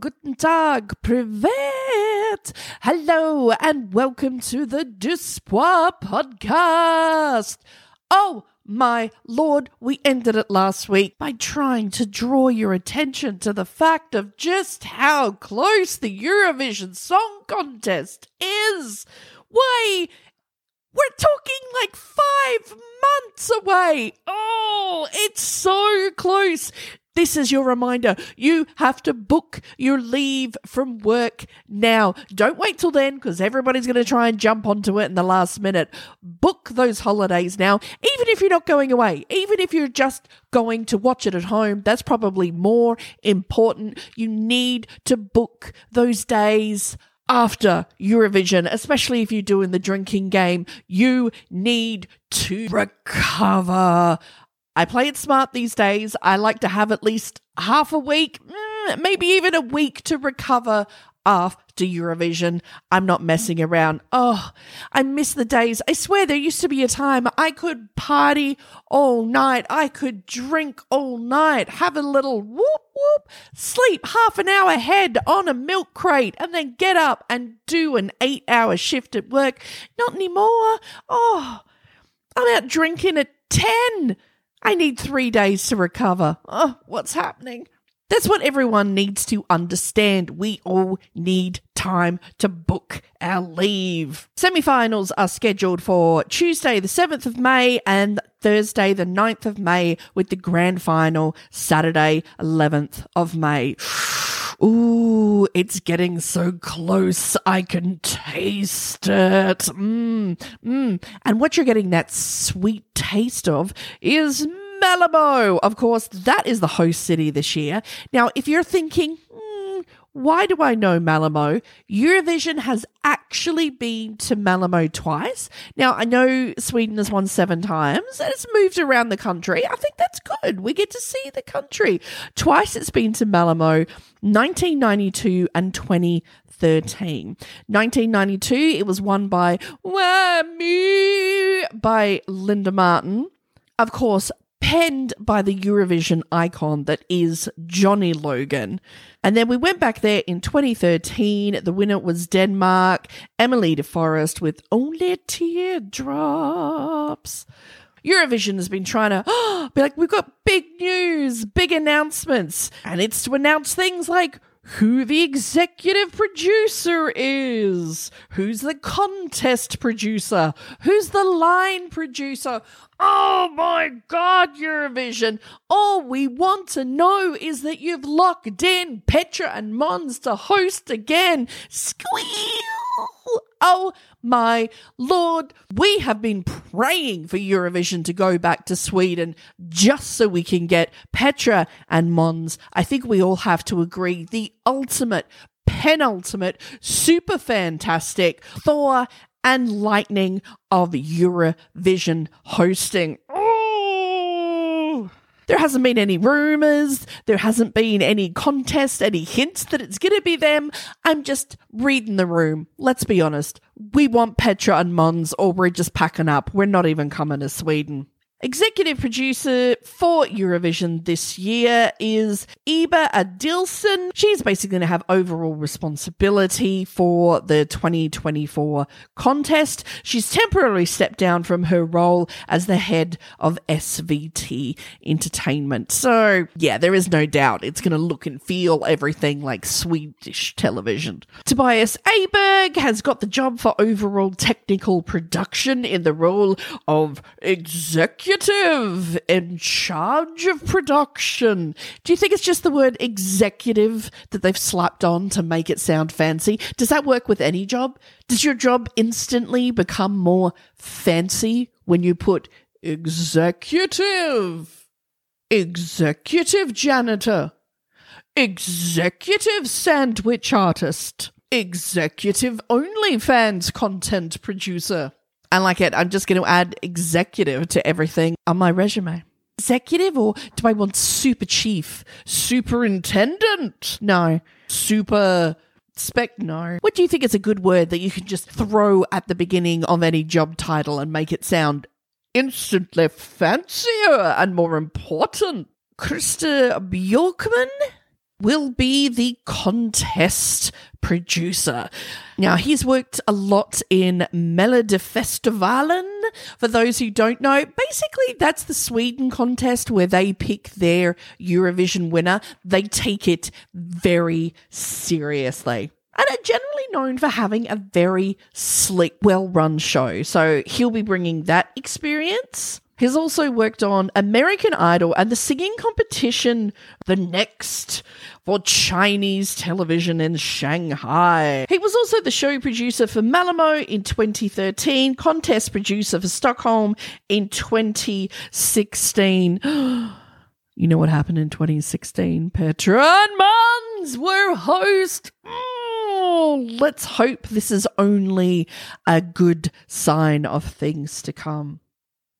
Guten Tag, privet. Hello, and welcome to the Despoir podcast. Oh, my lord, we ended it last week by trying to draw your attention to the fact of just how close the Eurovision Song Contest is. Why, we're talking like five months away. Oh, it's so close. This is your reminder. You have to book your leave from work now. Don't wait till then because everybody's going to try and jump onto it in the last minute. Book those holidays now, even if you're not going away, even if you're just going to watch it at home. That's probably more important. You need to book those days after Eurovision, especially if you're doing the drinking game, you need to recover. I play it smart these days. I like to have at least half a week, mm, maybe even a week to recover after Eurovision. I'm not messing around. Oh, I miss the days. I swear there used to be a time I could party all night. I could drink all night, have a little whoop whoop, sleep half an hour ahead on a milk crate, and then get up and do an eight hour shift at work. Not anymore. Oh, I'm out drinking at 10. I need three days to recover. Oh, what's happening? That's what everyone needs to understand. We all need time to book our leave. Semi finals are scheduled for Tuesday, the 7th of May, and Thursday, the 9th of May, with the grand final Saturday, 11th of May. Ooh, it's getting so close. I can taste it. Mmm, mmm. And what you're getting that sweet taste of is Malamo. Of course, that is the host city this year. Now, if you're thinking, why do I know Malamo? Eurovision has actually been to Malamo twice. Now, I know Sweden has won seven times and it's moved around the country. I think that's good. We get to see the country. Twice it's been to Malamo, 1992 and 2013. 1992, it was won by Why Me by Linda Martin. Of course, penned by the Eurovision icon that is Johnny Logan. And then we went back there in 2013. The winner was Denmark, Emmelie de Forest with Only Teardrops. Eurovision has been trying to oh, be like, we've got big news, big announcements. And it's to announce things like who the executive producer is, who's the contest producer, who's the line producer. Oh my God, Eurovision. All we want to know is that you've locked in Petra and Måns to host again. Squeal! Oh my lord, we have been praying for Eurovision to go back to Sweden just so we can get Petra and Måns. I think we all have to agree the ultimate penultimate, super fantastic Thor and lightning of Eurovision hosting. There hasn't been any rumors. There hasn't been any contest, any hints that it's going to be them. I'm just reading the room. Let's be honest. We want Petra and Måns, or we're just packing up. We're not even coming to Sweden. Executive producer for Eurovision this year is Ebba Adielsson. She's basically going to have overall responsibility for the 2024 contest. She's temporarily stepped down from her role as the head of SVT Entertainment. So, yeah, there is no doubt it's going to look and feel everything like Swedish television. Tobias Aberg has got the job for overall technical production in the role of executive executive in charge of production. Do you think it's just the word executive that they've slapped on to make it sound fancy? Does that work with any job? Does your job instantly become more fancy when you put executive? Executive janitor. Executive sandwich artist. Executive OnlyFans content producer. I like it. I'm just going to add executive to everything on my resume. Executive or do I want super chief? Superintendent? No. Super spec? No. What do you think is a good word that you can just throw at the beginning of any job title and make it sound instantly fancier and more important? Christer Björkman? Will be the contest producer. Now, he's worked a lot in Melodifestivalen. For those who don't know, basically that's the Sweden contest where they pick their Eurovision winner. They take it very seriously and are generally known for having a very slick, well run show. So he'll be bringing that experience. He's also worked on American Idol and the singing competition The Next for Chinese television in Shanghai. He was also the show producer for Malamo in 2013, contest producer for Stockholm in 2016. you know what happened in 2016? Petra and Måns were host. Mm, let's hope this is only a good sign of things to come.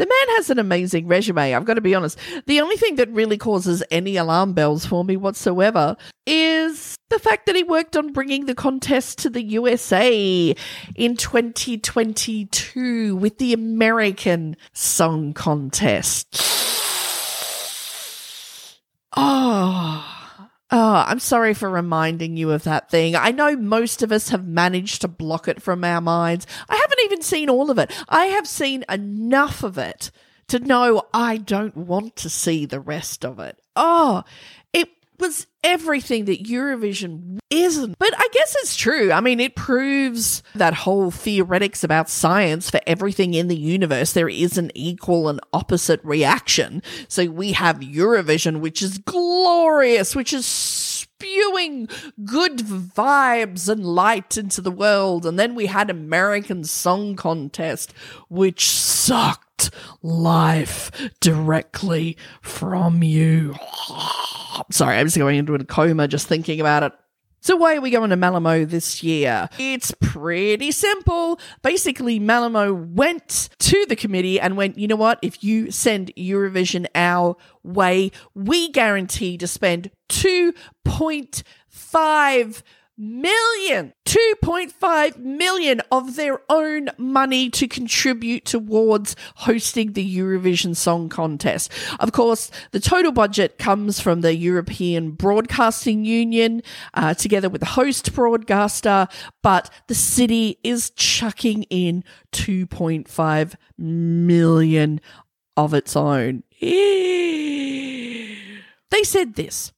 The man has an amazing resume, I've got to be honest. The only thing that really causes any alarm bells for me whatsoever is the fact that he worked on bringing the contest to the USA in 2022 with the American Song Contest. Oh. Oh, I'm sorry for reminding you of that thing. I know most of us have managed to block it from our minds. I haven't even seen all of it. I have seen enough of it to know I don't want to see the rest of it. Oh, was everything that Eurovision isn't. But I guess it's true. I mean, it proves that whole theoretics about science for everything in the universe, there is an equal and opposite reaction. So we have Eurovision, which is glorious, which is spewing good vibes and light into the world. And then we had American Song Contest, which sucked life directly from you. Sorry, I'm just going into a coma just thinking about it. So why are we going to Malamo this year? It's pretty simple. Basically, Malamo went to the committee and went, you know what? If you send Eurovision our way, we guarantee to spend 2.5 million, 2.5 million of their own money to contribute towards hosting the Eurovision Song Contest. Of course, the total budget comes from the European Broadcasting Union uh, together with the host broadcaster, but the city is chucking in 2.5 million of its own. They said this.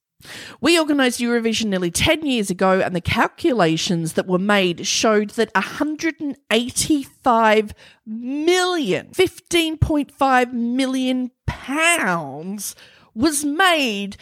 We organised Eurovision nearly 10 years ago, and the calculations that were made showed that 185 million, 15.5 million pounds was made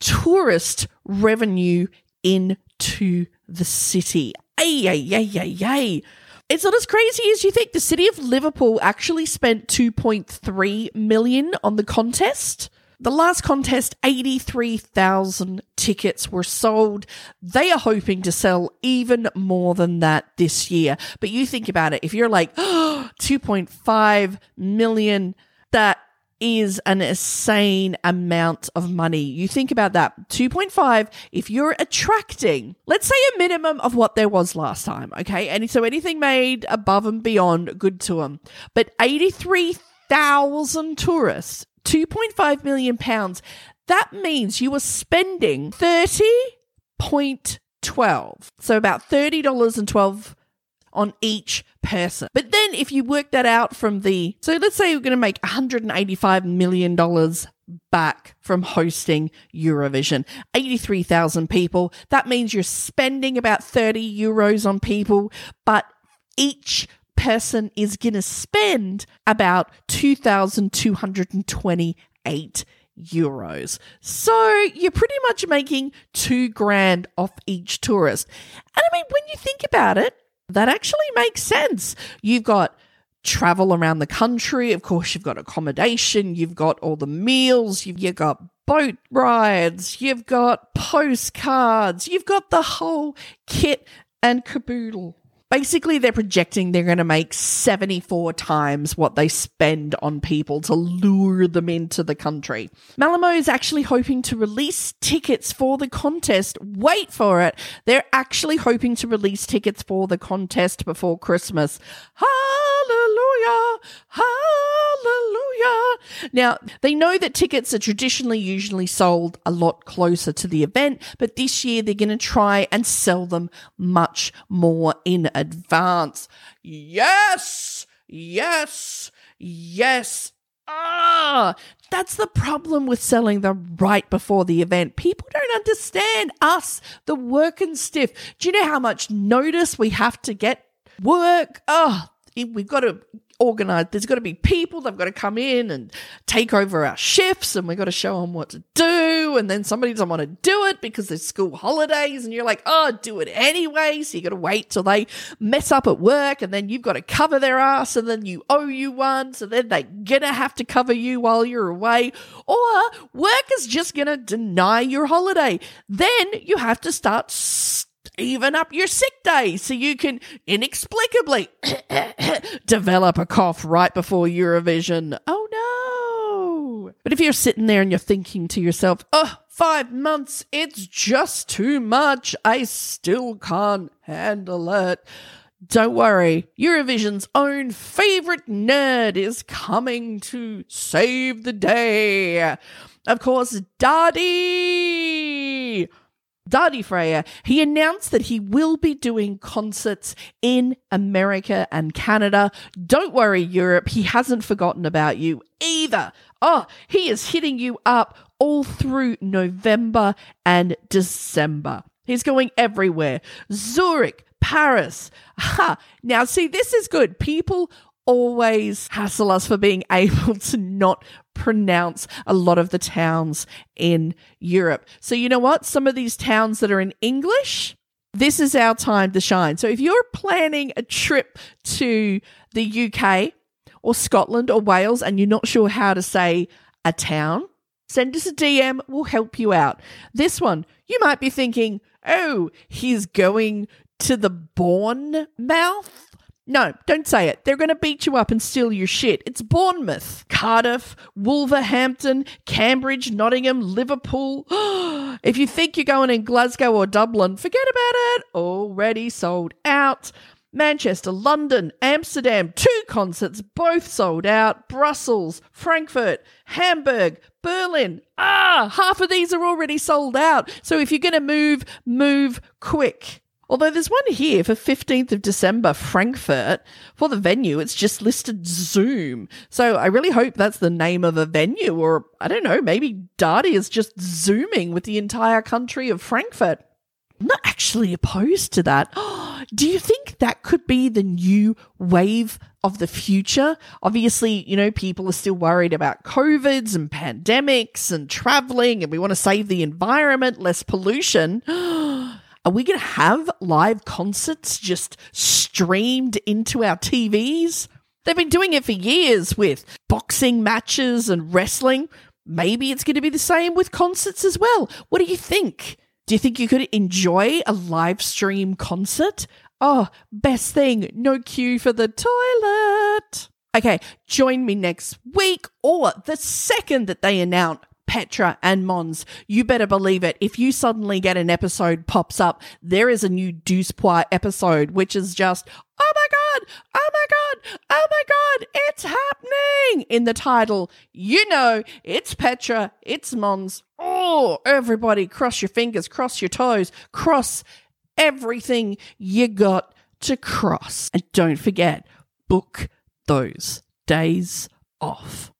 tourist revenue into the city. Ay, ay, ay, ay, ay. It's not as crazy as you think. The city of Liverpool actually spent 2.3 million on the contest. The last contest, 83,000 tickets were sold. They are hoping to sell even more than that this year. But you think about it, if you're like, oh, 2.5 million, that is an insane amount of money. You think about that 2.5 if you're attracting let's say a minimum of what there was last time, okay? And so anything made above and beyond good to them. But 83,000 tourists 2.5 million pounds. That means you are spending 30.12. So about $30.12 on each person. But then if you work that out from the, so let's say you're going to make $185 million back from hosting Eurovision. 83,000 people. That means you're spending about 30 euros on people, but each person is going to spend about 2,228 euros. So you're pretty much making two grand off each tourist. And I mean, when you think about it, that actually makes sense. You've got travel around the country. Of course, you've got accommodation, you've got all the meals, you've, you've got boat rides, you've got postcards, you've got the whole kit and caboodle. Basically, they're projecting they're going to make 74 times what they spend on people to lure them into the country. Malamo is actually hoping to release tickets for the contest. Wait for it. They're actually hoping to release tickets for the contest before Christmas. Hallelujah! Hallelujah! Now, they know that tickets are traditionally usually sold a lot closer to the event, but this year they're going to try and sell them much more in advance. Yes! Yes! Yes! Ah, that's the problem with selling them right before the event. People don't understand us, the working stiff. Do you know how much notice we have to get work? Oh, we've got to organized. There's got to be people that've got to come in and take over our shifts, and we've got to show them what to do. And then somebody doesn't want to do it because there's school holidays, and you're like, oh, do it anyway. So you got to wait till they mess up at work, and then you've got to cover their ass, and then you owe you one. So then they're gonna have to cover you while you're away, or work is just gonna deny your holiday. Then you have to start even up your sick day so you can inexplicably develop a cough right before Eurovision. Oh no. But if you're sitting there and you're thinking to yourself, oh, five months, it's just too much. I still can't handle it. Don't worry, Eurovision's own favourite nerd is coming to save the day. Of course, Dadi! Dadi Freyr, he announced that he will be doing concerts in America and Canada. Don't worry, Europe, he hasn't forgotten about you either. Oh, he is hitting you up all through November and December. He's going everywhere. Zurich, Paris. Ha! Now, see, this is good. People always hassle us for being able to not pronounce a lot of the towns in Europe. So, you know what? Some of these towns that are in English, this is our time to shine. So, if you're planning a trip to the UK or Scotland or Wales and you're not sure how to say a town, send us a DM. We'll help you out. This one, you might be thinking, oh, he's going to the Bournemouth no, don't say it. They're going to beat you up and steal your shit. It's Bournemouth, Cardiff, Wolverhampton, Cambridge, Nottingham, Liverpool. if you think you're going in Glasgow or Dublin, forget about it. Already sold out. Manchester, London, Amsterdam, two concerts, both sold out. Brussels, Frankfurt, Hamburg, Berlin. Ah, half of these are already sold out. So if you're going to move, move quick. Although there's one here for 15th of December, Frankfurt. For the venue, it's just listed Zoom. So I really hope that's the name of a venue, or I don't know, maybe Dadi is just zooming with the entire country of Frankfurt. I'm not actually opposed to that. Do you think that could be the new wave of the future? Obviously, you know, people are still worried about COVIDs and pandemics and traveling, and we want to save the environment, less pollution. Are we going to have live concerts just streamed into our TVs? They've been doing it for years with boxing matches and wrestling. Maybe it's going to be the same with concerts as well. What do you think? Do you think you could enjoy a live stream concert? Oh, best thing, no queue for the toilet. Okay, join me next week or the second that they announce Petra and Måns, you better believe it. If you suddenly get an episode pops up, there is a new Deuce Poir episode, which is just, oh my God, oh my God, oh my God, it's happening in the title. You know, it's Petra, it's Måns. Oh, everybody, cross your fingers, cross your toes, cross everything you got to cross. And don't forget, book those days off.